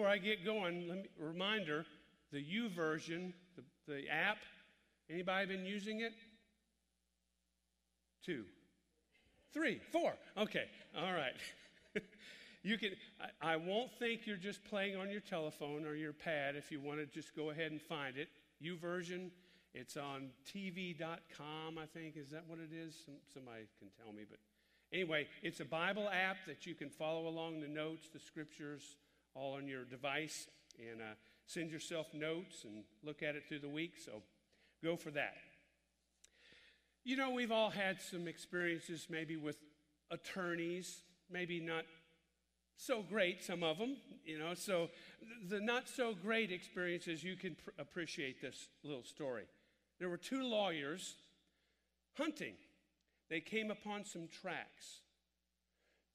before I get going, let me reminder the YouVersion, the, the app. Anybody been using it? Two, three, four. Okay, all right. you can. I, I won't think you're just playing on your telephone or your pad. If you want to just go ahead and find it, YouVersion. It's on TV.com. I think is that what it is. Some, somebody can tell me, but anyway, it's a Bible app that you can follow along the notes, the scriptures, all on your device, and uh, send yourself notes and look at it through the week. So go for that. You know, we've all had some experiences maybe with attorneys, maybe not so great, some of them, you know. So, the not so great experiences, you can pr- appreciate this little story. There were two lawyers hunting. They came upon some tracks.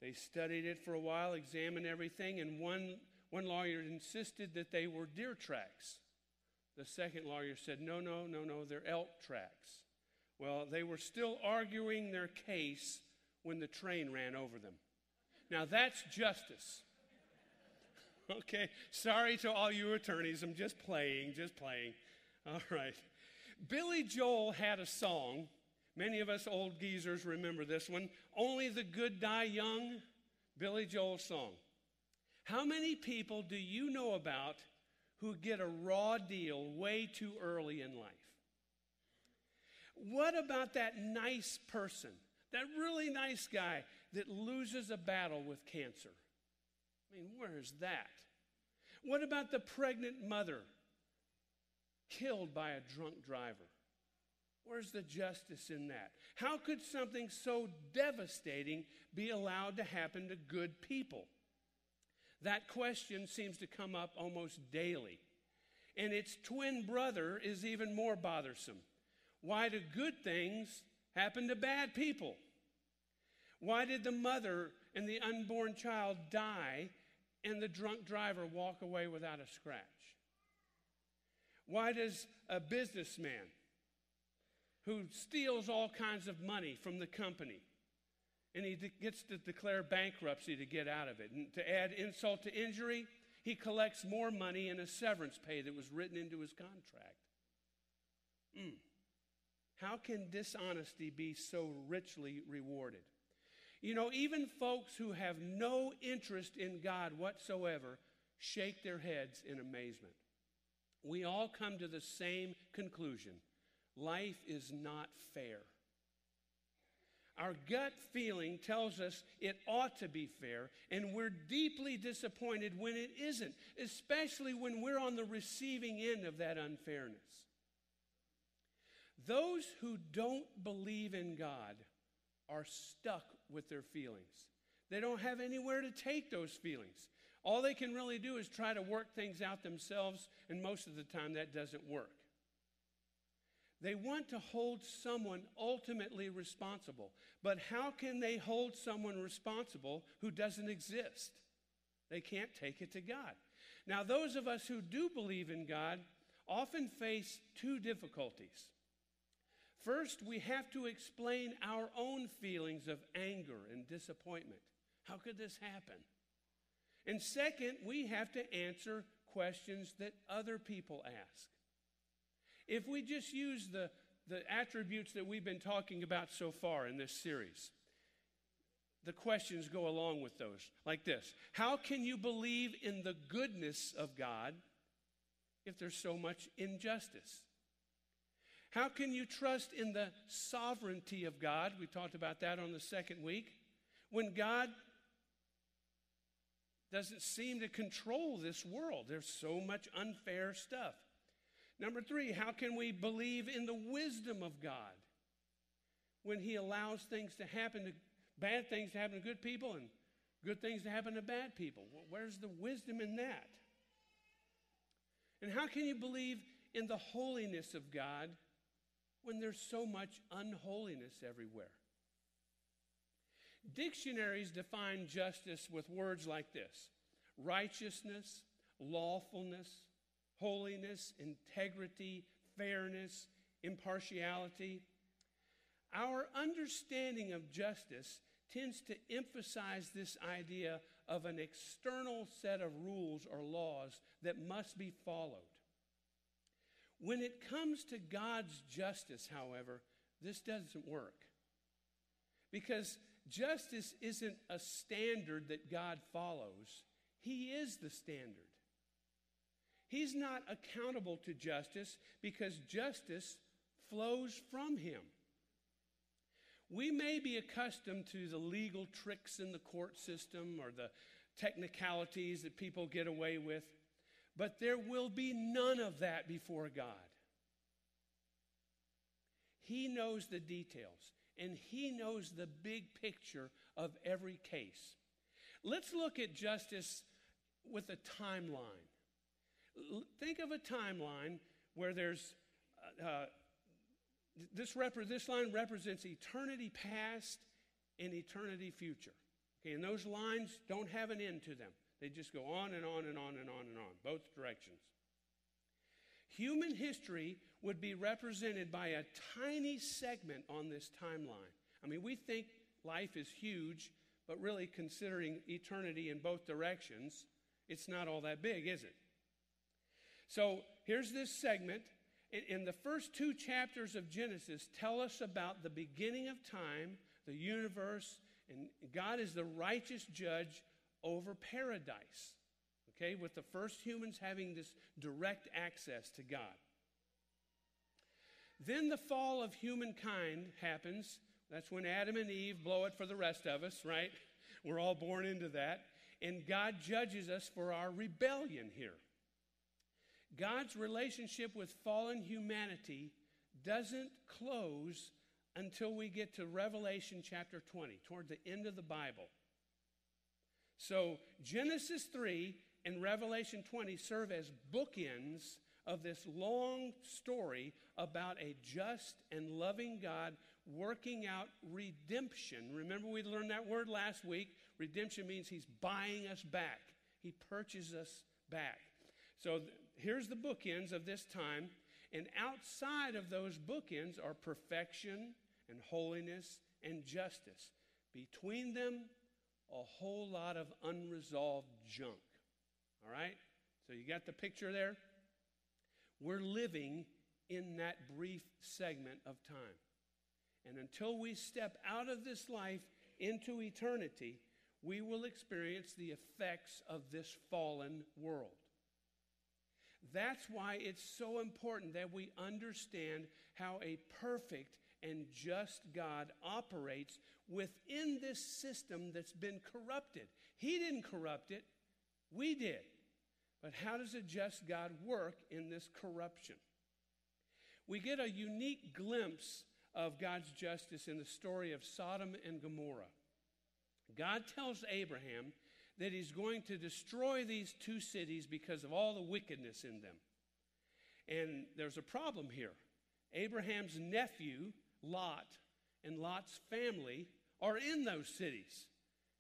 They studied it for a while, examined everything, and one, one lawyer insisted that they were deer tracks. The second lawyer said, No, no, no, no, they're elk tracks. Well, they were still arguing their case when the train ran over them. Now, that's justice. Okay, sorry to all you attorneys. I'm just playing, just playing. All right. Billy Joel had a song. Many of us old geezers remember this one. Only the good die young. Billy Joel song. How many people do you know about who get a raw deal way too early in life? What about that nice person, that really nice guy that loses a battle with cancer? I mean, where's that? What about the pregnant mother killed by a drunk driver? Where's the justice in that? How could something so devastating be allowed to happen to good people? That question seems to come up almost daily. And its twin brother is even more bothersome. Why do good things happen to bad people? Why did the mother and the unborn child die and the drunk driver walk away without a scratch? Why does a businessman who steals all kinds of money from the company and he gets to declare bankruptcy to get out of it, and to add insult to injury, he collects more money in a severance pay that was written into his contract? Mm. How can dishonesty be so richly rewarded? You know, even folks who have no interest in God whatsoever shake their heads in amazement. We all come to the same conclusion life is not fair. Our gut feeling tells us it ought to be fair, and we're deeply disappointed when it isn't, especially when we're on the receiving end of that unfairness. Those who don't believe in God are stuck with their feelings. They don't have anywhere to take those feelings. All they can really do is try to work things out themselves, and most of the time that doesn't work. They want to hold someone ultimately responsible, but how can they hold someone responsible who doesn't exist? They can't take it to God. Now, those of us who do believe in God often face two difficulties. First, we have to explain our own feelings of anger and disappointment. How could this happen? And second, we have to answer questions that other people ask. If we just use the, the attributes that we've been talking about so far in this series, the questions go along with those, like this How can you believe in the goodness of God if there's so much injustice? How can you trust in the sovereignty of God? We talked about that on the second week. When God doesn't seem to control this world, there's so much unfair stuff. Number three, how can we believe in the wisdom of God when He allows things to happen to bad things to happen to good people and good things to happen to bad people? Where's the wisdom in that? And how can you believe in the holiness of God when there's so much unholiness everywhere? Dictionaries define justice with words like this righteousness, lawfulness, holiness, integrity, fairness, impartiality. Our understanding of justice tends to emphasize this idea of an external set of rules or laws that must be followed. When it comes to God's justice, however, this doesn't work. Because justice isn't a standard that God follows, He is the standard. He's not accountable to justice because justice flows from Him. We may be accustomed to the legal tricks in the court system or the technicalities that people get away with, but there will be none of that before God. He knows the details and He knows the big picture of every case. Let's look at justice with a timeline. Think of a timeline where there's uh, uh this, rep- this line represents eternity past and eternity future. Okay, and those lines don't have an end to them. They just go on and on and on and on and on, both directions. Human history would be represented by a tiny segment on this timeline. I mean, we think life is huge, but really, considering eternity in both directions, it's not all that big, is it? So here's this segment. In the first two chapters of Genesis, tell us about the beginning of time, the universe, and God is the righteous judge over paradise. Okay, with the first humans having this direct access to God. Then the fall of humankind happens. That's when Adam and Eve blow it for the rest of us, right? We're all born into that. And God judges us for our rebellion here. God's relationship with fallen humanity doesn't close until we get to Revelation chapter 20, toward the end of the Bible. So Genesis 3 and Revelation 20 serve as bookends of this long story about a just and loving God working out redemption. Remember, we learned that word last week. Redemption means He's buying us back, He purchases us back. So here's the bookends of this time. And outside of those bookends are perfection and holiness and justice. Between them, a whole lot of unresolved junk. All right? So you got the picture there? We're living in that brief segment of time. And until we step out of this life into eternity, we will experience the effects of this fallen world. That's why it's so important that we understand how a perfect and just God operates within this system that's been corrupted. He didn't corrupt it, we did. But how does a just God work in this corruption? We get a unique glimpse of God's justice in the story of Sodom and Gomorrah. God tells Abraham that he's going to destroy these two cities because of all the wickedness in them. And there's a problem here. Abraham's nephew, Lot, and Lot's family are in those cities.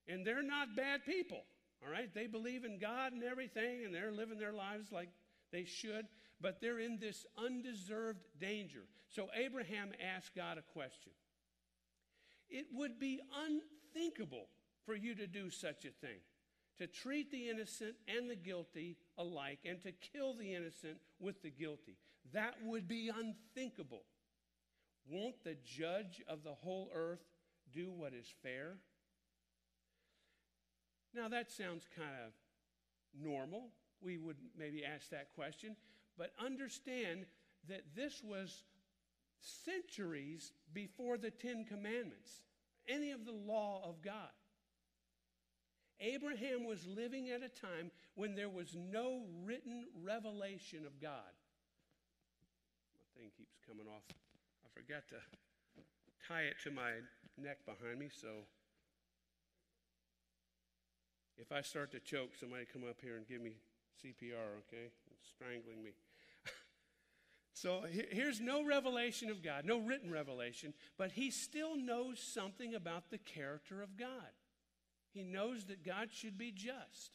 And they're not bad people. All right? They believe in God and everything, and they're living their lives like they should, but they're in this undeserved danger. So Abraham asked God a question It would be unthinkable for you to do such a thing, to treat the innocent and the guilty alike, and to kill the innocent with the guilty. That would be unthinkable. Won't the judge of the whole earth do what is fair? Now, that sounds kind of normal. We would maybe ask that question. But understand that this was centuries before the Ten Commandments, any of the law of God. Abraham was living at a time when there was no written revelation of God. My thing keeps coming off. I forgot to tie it to my neck behind me, so if I start to choke, somebody come up here and give me CPR, okay? It's strangling me. so here's no revelation of God, no written revelation, but he still knows something about the character of God. He knows that God should be just.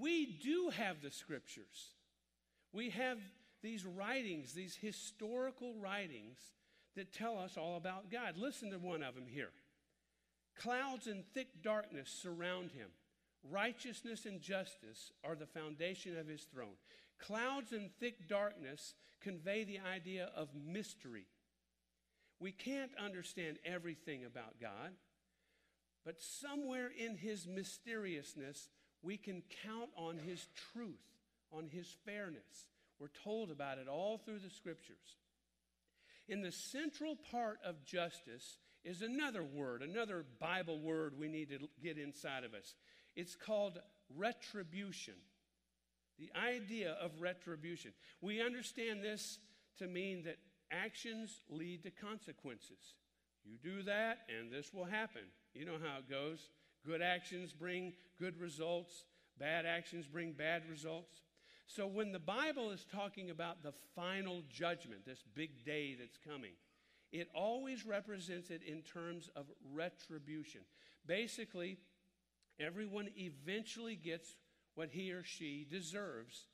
We do have the scriptures. We have these writings, these historical writings that tell us all about God. Listen to one of them here. Clouds and thick darkness surround him. Righteousness and justice are the foundation of his throne. Clouds and thick darkness convey the idea of mystery. We can't understand everything about God, but somewhere in his mysteriousness, we can count on his truth, on his fairness. We're told about it all through the scriptures. In the central part of justice is another word, another Bible word we need to get inside of us. It's called retribution. The idea of retribution. We understand this to mean that actions lead to consequences. You do that, and this will happen. You know how it goes. Good actions bring good results, bad actions bring bad results. So, when the Bible is talking about the final judgment, this big day that's coming, it always represents it in terms of retribution. Basically, everyone eventually gets what he or she deserves.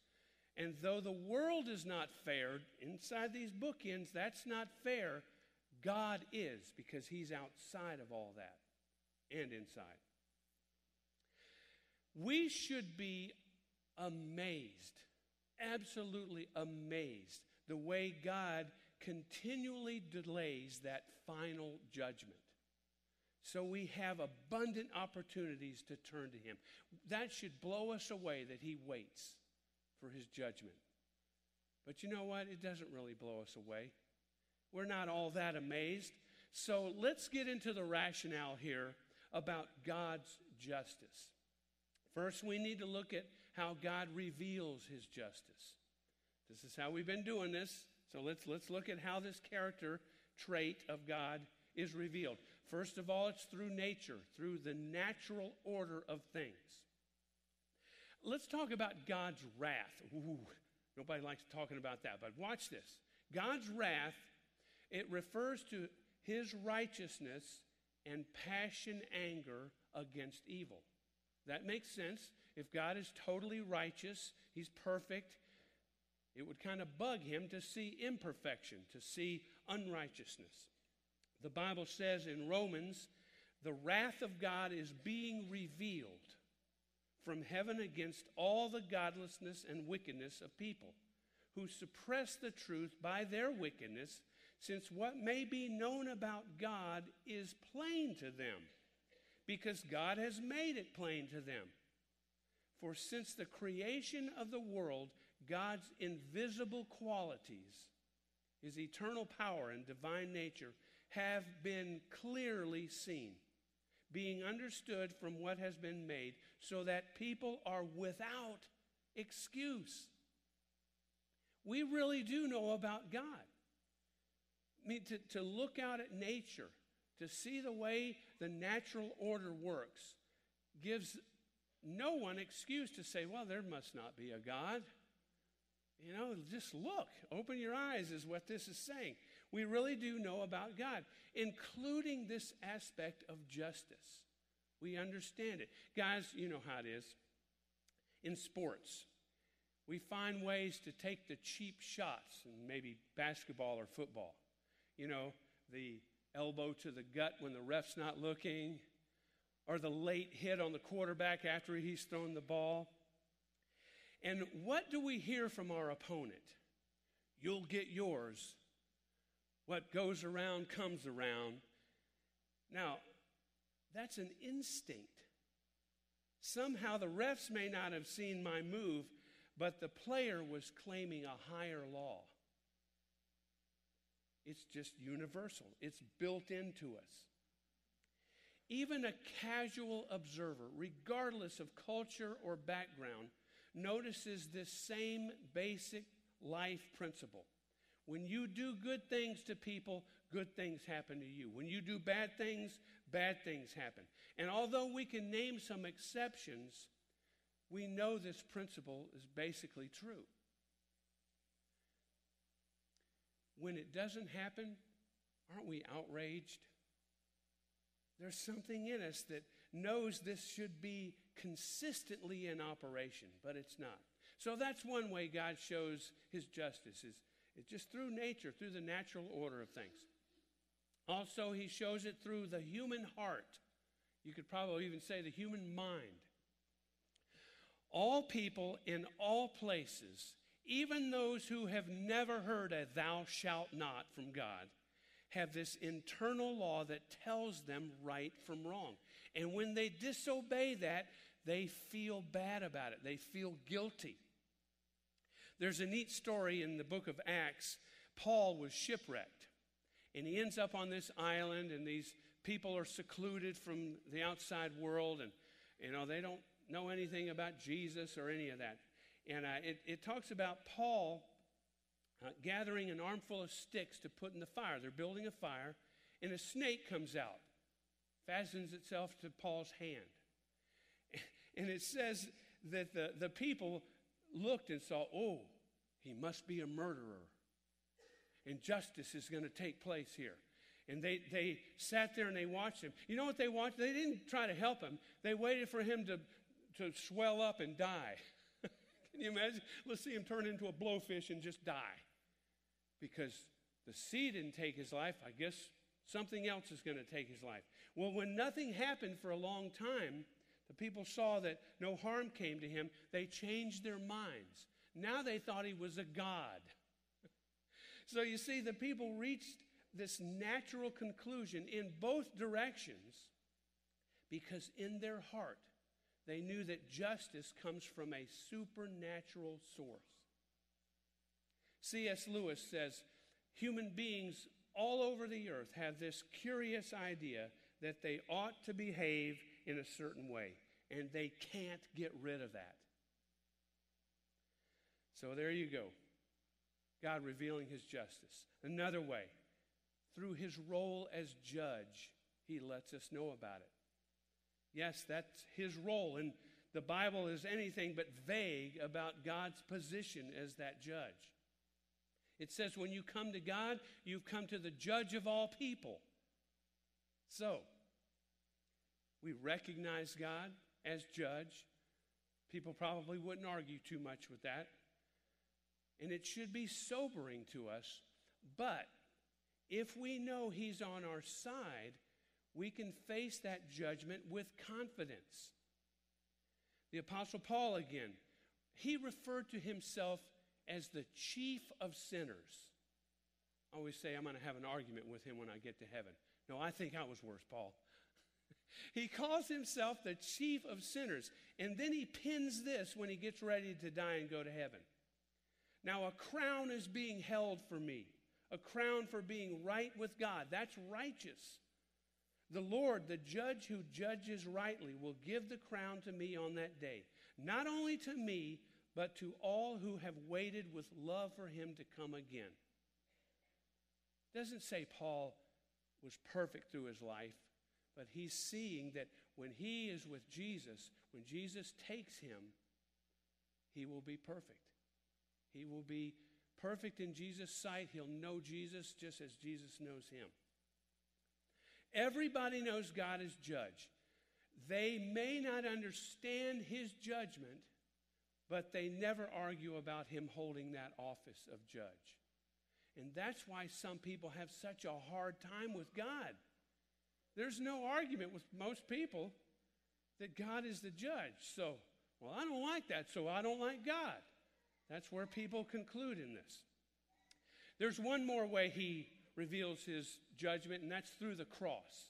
And though the world is not fair, inside these bookends, that's not fair. God is, because he's outside of all that and inside. We should be amazed, absolutely amazed, the way God continually delays that final judgment. So we have abundant opportunities to turn to Him. That should blow us away that He waits for His judgment. But you know what? It doesn't really blow us away. We're not all that amazed. So let's get into the rationale here about God's justice. First, we need to look at how God reveals his justice. This is how we've been doing this. So let's, let's look at how this character trait of God is revealed. First of all, it's through nature, through the natural order of things. Let's talk about God's wrath. Ooh, nobody likes talking about that, but watch this. God's wrath, it refers to his righteousness and passion anger against evil. That makes sense. If God is totally righteous, He's perfect, it would kind of bug Him to see imperfection, to see unrighteousness. The Bible says in Romans, the wrath of God is being revealed from heaven against all the godlessness and wickedness of people who suppress the truth by their wickedness since what may be known about God is plain to them, because God has made it plain to them. For since the creation of the world, God's invisible qualities, his eternal power and divine nature, have been clearly seen, being understood from what has been made, so that people are without excuse. We really do know about God. I mean, to, to look out at nature, to see the way the natural order works, gives no one excuse to say, well, there must not be a God. You know, just look, open your eyes, is what this is saying. We really do know about God, including this aspect of justice. We understand it. Guys, you know how it is. In sports, we find ways to take the cheap shots and maybe basketball or football you know, the elbow to the gut when the ref's not looking, or the late hit on the quarterback after he's thrown the ball. And what do we hear from our opponent? You'll get yours. What goes around comes around. Now, that's an instinct. Somehow the refs may not have seen my move, but the player was claiming a higher law. It's just universal, it's built into us. Even a casual observer, regardless of culture or background, notices this same basic life principle. When you do good things to people, good things happen to you. When you do bad things, bad things happen. And although we can name some exceptions, we know this principle is basically true. When it doesn't happen, aren't we outraged? There's something in us that knows this should be consistently in operation, but it's not. So that's one way God shows his justice is it's just through nature, through the natural order of things. Also, he shows it through the human heart. You could probably even say the human mind. All people in all places, even those who have never heard a thou shalt not from God, have this internal law that tells them right from wrong. And when they disobey that, they feel bad about it, they feel guilty. There's a neat story in the book of Acts. Paul was shipwrecked, and he ends up on this island, and these people are secluded from the outside world, and you know they don't know anything about Jesus or any of that. And uh, it, it talks about Paul uh, gathering an armful of sticks to put in the fire. They're building a fire, and a snake comes out, fastens itself to Paul's hand. And it says that the, the people looked and saw, oh, he must be a murderer. And justice is going to take place here. And they, they sat there and they watched him. You know what they watched? They didn't try to help him, they waited for him to, to swell up and die. Can you imagine? Let's see him turn into a blowfish and just die. Because the sea didn't take his life. I guess something else is going to take his life. Well, when nothing happened for a long time, the people saw that no harm came to him. They changed their minds. Now they thought he was a god. so you see, the people reached this natural conclusion in both directions because in their heart they knew that justice comes from a supernatural source. C.S. Lewis says human beings all over the earth have this curious idea that they ought to behave in a certain way, and they can't get rid of that. So there you go. God revealing his justice. Another way, through his role as judge, he lets us know about it. Yes, that's his role, and the Bible is anything but vague about God's position as that judge. It says, when you come to God, you've come to the judge of all people. So, we recognize God as judge. People probably wouldn't argue too much with that. And it should be sobering to us. But if we know He's on our side, we can face that judgment with confidence. The Apostle Paul, again, he referred to himself as the chief of sinners. I always say I'm going to have an argument with him when I get to heaven. No, I think I was worse, Paul. he calls himself the chief of sinners. And then he pins this when he gets ready to die and go to heaven. Now, a crown is being held for me, a crown for being right with God. That's righteous. The Lord, the judge who judges rightly, will give the crown to me on that day. Not only to me, but to all who have waited with love for him to come again. Doesn't say Paul was perfect through his life, but he's seeing that when he is with Jesus, when Jesus takes him, he will be perfect. He will be perfect in Jesus' sight. He'll know Jesus just as Jesus knows him. Everybody knows God is judge. They may not understand his judgment, but they never argue about him holding that office of judge. And that's why some people have such a hard time with God. There's no argument with most people that God is the judge. So, well, I don't like that, so I don't like God. That's where people conclude in this. There's one more way he reveals his judgment, and that's through the cross.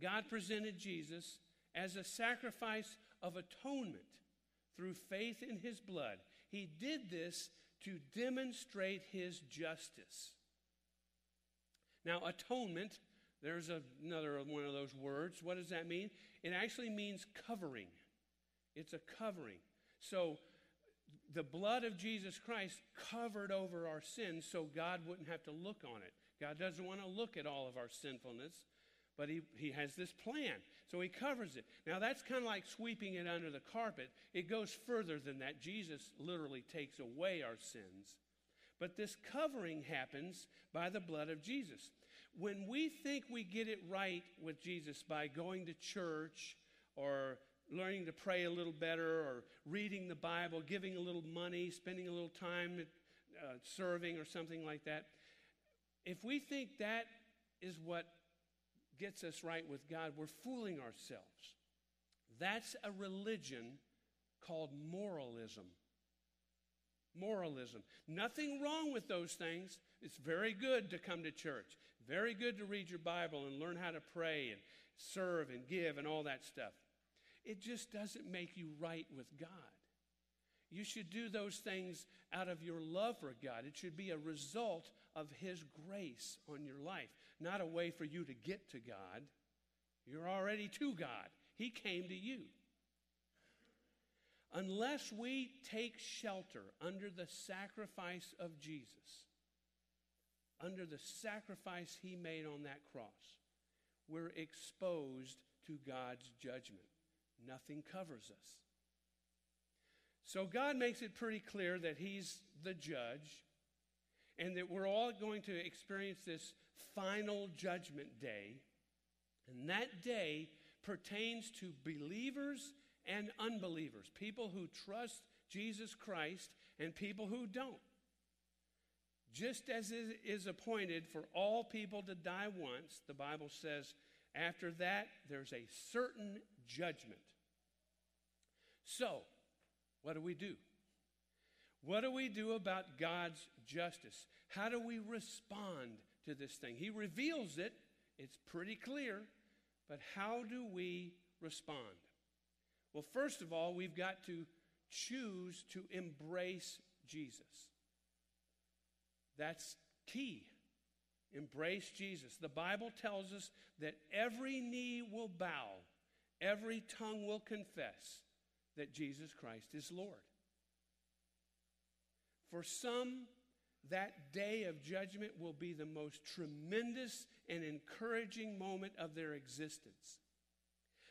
God presented Jesus as a sacrifice of atonement through faith in his blood. He did this to demonstrate his justice. Now, atonement, there's another one of those words. What does that mean? It actually means covering. It's a covering. So, the blood of Jesus Christ covered over our sins so God wouldn't have to look on it. God doesn't want to look at all of our sinfulness, but He, he has this plan. So He covers it. Now, that's kind of like sweeping it under the carpet. It goes further than that. Jesus literally takes away our sins. But this covering happens by the blood of Jesus. When we think we get it right with Jesus by going to church or learning to pray a little better or reading the Bible, giving a little money, spending a little time uh, serving or something like that, if we think that is what gets us right with God, we're fooling ourselves. That's a religion called moralism. Moralism. Nothing wrong with those things. It's very good to come to church, very good to read your Bible and learn how to pray and serve and give and all that stuff. It just doesn't make you right with God. You should do those things out of your love for God. It should be a result of His grace on your life, not a way for you to get to God. You're already to God, He came to you. Unless we take shelter under the sacrifice of Jesus, under the sacrifice He made on that cross, we're exposed to God's judgment. Nothing covers us. So God makes it pretty clear that He's the judge and that we're all going to experience this final judgment day. And that day pertains to believers and unbelievers, people who trust Jesus Christ and people who don't. Just as it is appointed for all people to die once, the Bible says, after that, there's a certain judgment. So, what do we do? What do we do about God's justice? How do we respond to this thing? He reveals it, it's pretty clear, but how do we respond? Well, first of all, we've got to choose to embrace Jesus. That's key. Embrace Jesus. The Bible tells us that every knee will bow, every tongue will confess that Jesus Christ is Lord. For some, that day of judgment will be the most tremendous and encouraging moment of their existence.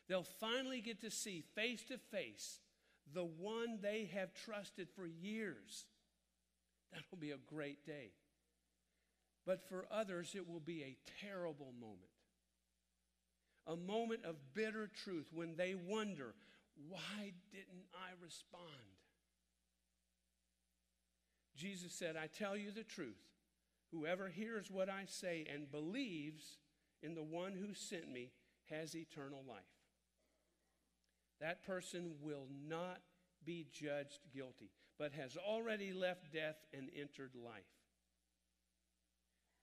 They'll finally get to see face to face the one they have trusted for years. That'll be a great day. But for others, it will be a terrible moment. A moment of bitter truth when they wonder, why didn't I respond? Jesus said, I tell you the truth. Whoever hears what I say and believes in the one who sent me has eternal life. That person will not be judged guilty, but has already left death and entered life.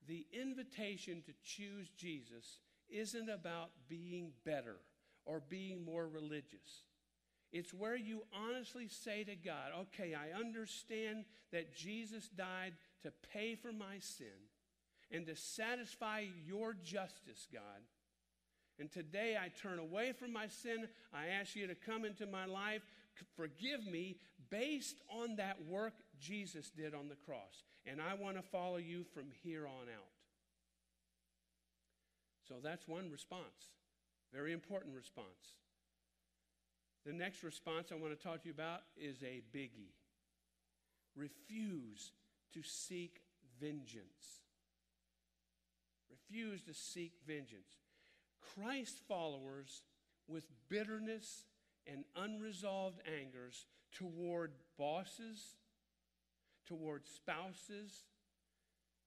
The invitation to choose Jesus isn't about being better or being more religious. It's where you honestly say to God, okay, I understand that Jesus died to pay for my sin and to satisfy your justice, God. And today I turn away from my sin. I ask you to come into my life, forgive me based on that work Jesus did on the cross. And I want to follow you from here on out. So that's one response, very important response. The next response I want to talk to you about is a biggie. Refuse to seek vengeance. Refuse to seek vengeance. Christ followers with bitterness and unresolved angers toward bosses, toward spouses,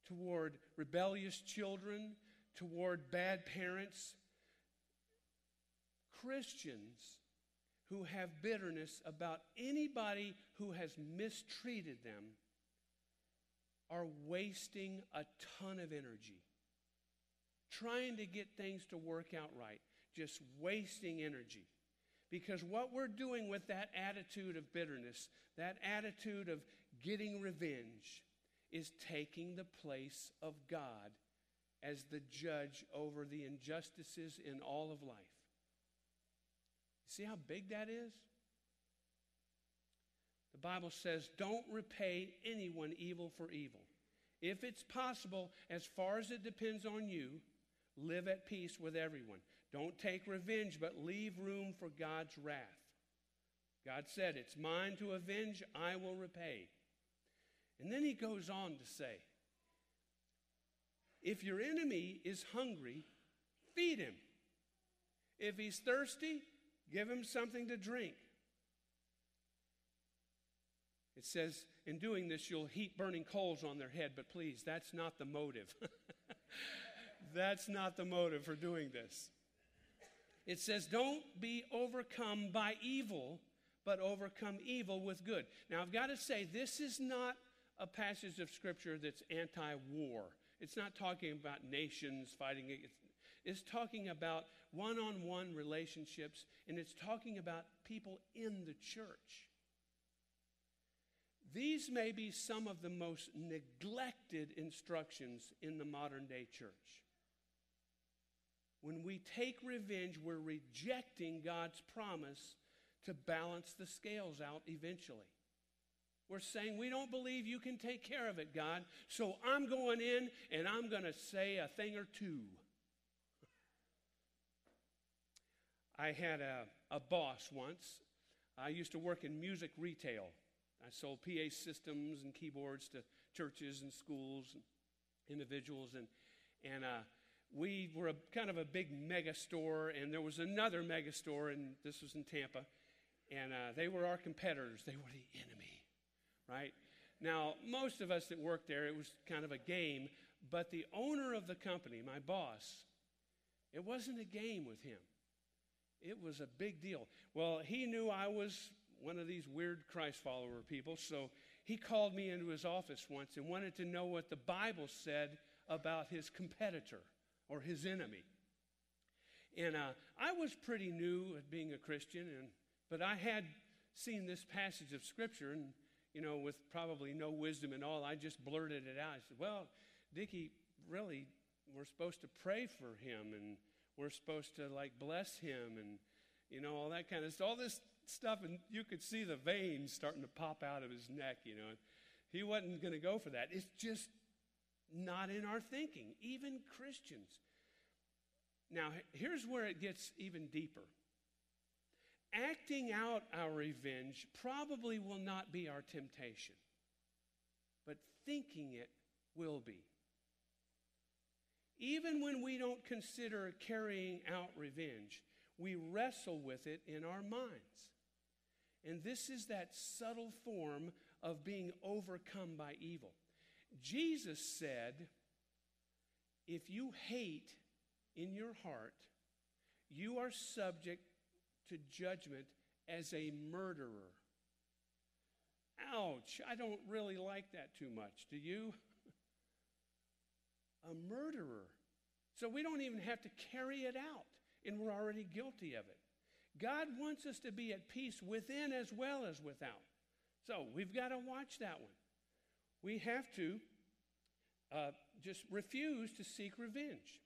toward rebellious children, toward bad parents. Christians who have bitterness about anybody who has mistreated them are wasting a ton of energy trying to get things to work out right, just wasting energy. Because what we're doing with that attitude of bitterness, that attitude of getting revenge, is taking the place of God as the judge over the injustices in all of life. See how big that is? The Bible says, don't repay anyone evil for evil. If it's possible, as far as it depends on you, live at peace with everyone. Don't take revenge, but leave room for God's wrath. God said, It's mine to avenge, I will repay. And then he goes on to say, If your enemy is hungry, feed him. If he's thirsty, Give him something to drink. It says, in doing this, you'll heap burning coals on their head, but please, that's not the motive. that's not the motive for doing this. It says, Don't be overcome by evil, but overcome evil with good. Now, I've got to say, this is not a passage of Scripture that's anti war. It's not talking about nations fighting against. It's talking about one on one relationships, and it's talking about people in the church. These may be some of the most neglected instructions in the modern day church. When we take revenge, we're rejecting God's promise to balance the scales out eventually. We're saying, We don't believe you can take care of it, God, so I'm going in and I'm going to say a thing or two. I had a, a boss once. I used to work in music retail. I sold PA systems and keyboards to churches and schools and individuals. And, and uh, we were a, kind of a big mega store, and there was another mega store, and this was in Tampa. And uh, they were our competitors, they were the enemy, right? Now, most of us that worked there, it was kind of a game, but the owner of the company, my boss, it wasn't a game with him. It was a big deal. Well, he knew I was one of these weird Christ follower people. So he called me into his office once and wanted to know what the Bible said about his competitor or his enemy. And uh, I was pretty new at being a Christian, and, but I had seen this passage of Scripture, and, you know, with probably no wisdom and all, I just blurted it out. I said, Well, Dickie, really, we're supposed to pray for him, and we're supposed to, like, bless him, and, you know, all that kind of stuff. All this stuff, and you could see the veins starting to pop out of his neck, you know. He wasn't going to go for that. It's just not in our thinking, even Christians. Now, here's where it gets even deeper. Acting out our revenge probably will not be our temptation, but thinking it will be. Even when we don't consider carrying out revenge, we wrestle with it in our minds. And this is that subtle form of being overcome by evil. Jesus said, If you hate in your heart, you are subject to judgment as a murderer. Ouch, I don't really like that too much. Do you? a murderer. So we don't even have to carry it out, and we're already guilty of it. God wants us to be at peace within as well as without. So we've got to watch that one. We have to uh, just refuse to seek revenge.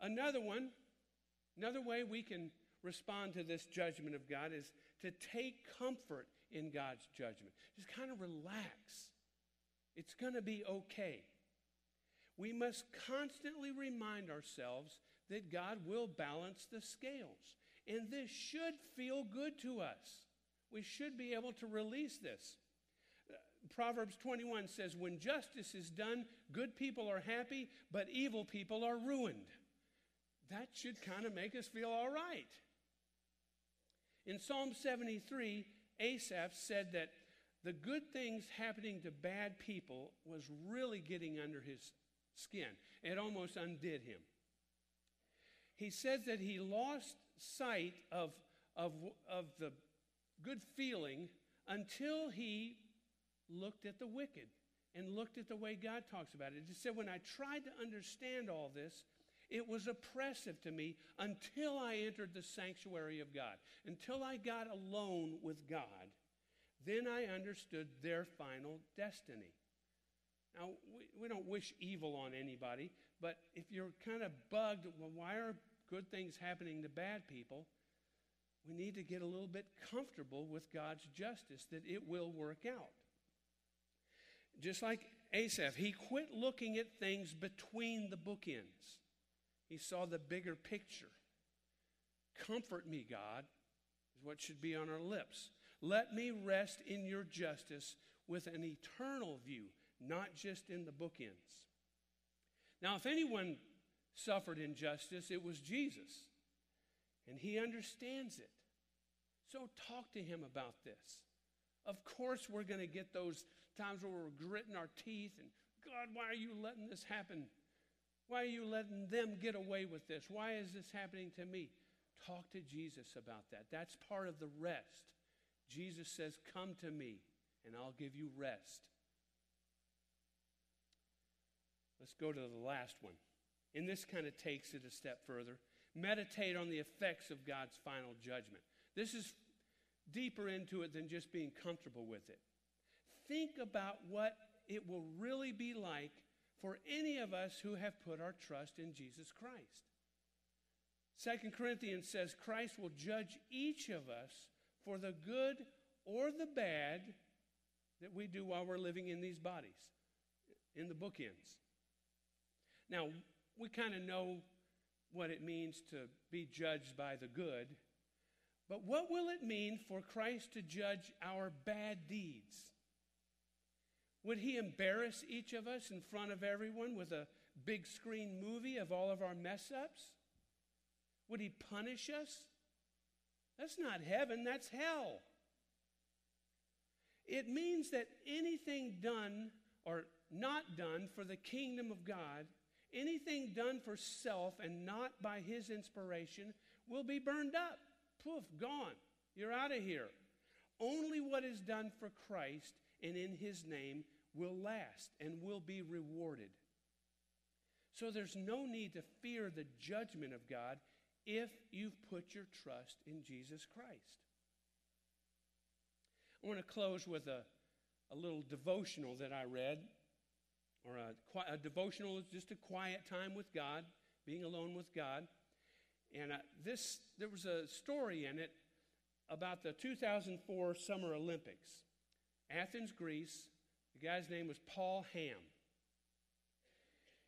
Another one, another way we can respond to this judgment of God is to take comfort in God's judgment. Just kind of relax. It's going to be okay. We must constantly remind ourselves that God will balance the scales. And this should feel good to us. We should be able to release this. Uh, Proverbs 21 says, When justice is done, good people are happy, but evil people are ruined. That should kind of make us feel all right. In Psalm 73, Asaph said that the good things happening to bad people was really getting under his skin. It almost undid him. He says that he lost sight of, of, of the good feeling until he looked at the wicked and looked at the way God talks about it. He said, When I tried to understand all this, it was oppressive to me until I entered the sanctuary of God, until I got alone with God. Then I understood their final destiny. Now, we, we don't wish evil on anybody, but if you're kind of bugged, well, why are good things happening to bad people, we need to get a little bit comfortable with God's justice that it will work out. Just like Asaph, he quit looking at things between the bookends. He saw the bigger picture. Comfort me, God, is what should be on our lips. Let me rest in your justice with an eternal view, not just in the bookends. Now, if anyone suffered injustice, it was Jesus. And he understands it. So talk to him about this. Of course, we're going to get those times where we're gritting our teeth and, God, why are you letting this happen? Why are you letting them get away with this? Why is this happening to me? Talk to Jesus about that. That's part of the rest. Jesus says, Come to me, and I'll give you rest. Let's go to the last one. And this kind of takes it a step further. Meditate on the effects of God's final judgment. This is deeper into it than just being comfortable with it. Think about what it will really be like for any of us who have put our trust in Jesus Christ. Second Corinthians says Christ will judge each of us for the good or the bad that we do while we're living in these bodies, in the bookends. Now, we kind of know what it means to be judged by the good, but what will it mean for Christ to judge our bad deeds? Would he embarrass each of us in front of everyone with a big screen movie of all of our mess ups? Would he punish us? That's not heaven, that's hell. It means that anything done or not done for the kingdom of God, anything done for self and not by his inspiration, will be burned up. Poof, gone. You're out of here. Only what is done for Christ and in his name will last and will be rewarded. So there's no need to fear the judgment of God if you've put your trust in Jesus Christ. I want to close with a, a little devotional that I read, or a, a devotional is just a quiet time with God, being alone with God. And uh, this, there was a story in it about the 2004 Summer Olympics. Athens, Greece. The guy's name was Paul Hamm.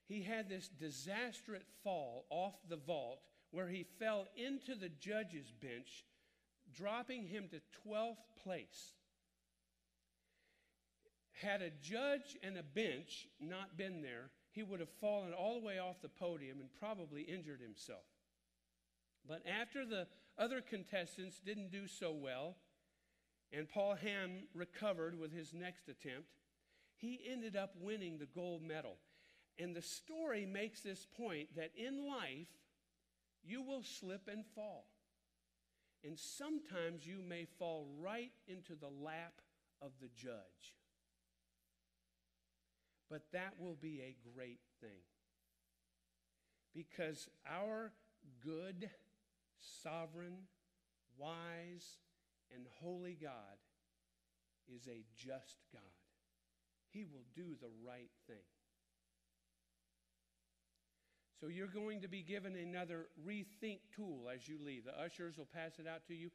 He had this disastrous fall off the vault where he fell into the judge's bench, dropping him to 12th place. Had a judge and a bench not been there, he would have fallen all the way off the podium and probably injured himself. But after the other contestants didn't do so well, and Paul Hamm recovered with his next attempt, he ended up winning the gold medal. And the story makes this point that in life, you will slip and fall. And sometimes you may fall right into the lap of the judge. But that will be a great thing. Because our good, sovereign, wise, and holy God is a just God. He will do the right thing. So you're going to be given another rethink tool as you leave. The ushers will pass it out to you.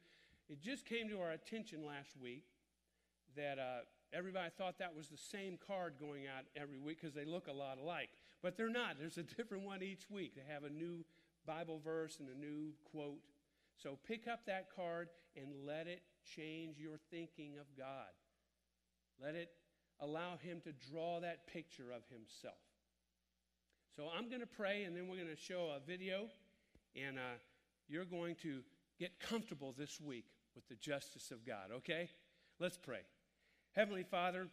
It just came to our attention last week that uh, everybody thought that was the same card going out every week because they look a lot alike. But they're not. There's a different one each week. They have a new Bible verse and a new quote. So pick up that card and let it change your thinking of God. Let it allow Him to draw that picture of Himself. So I'm going to pray, and then we're going to show a video, and uh, you're going to get comfortable this week with the justice of God, okay? Let's pray. Heavenly Father,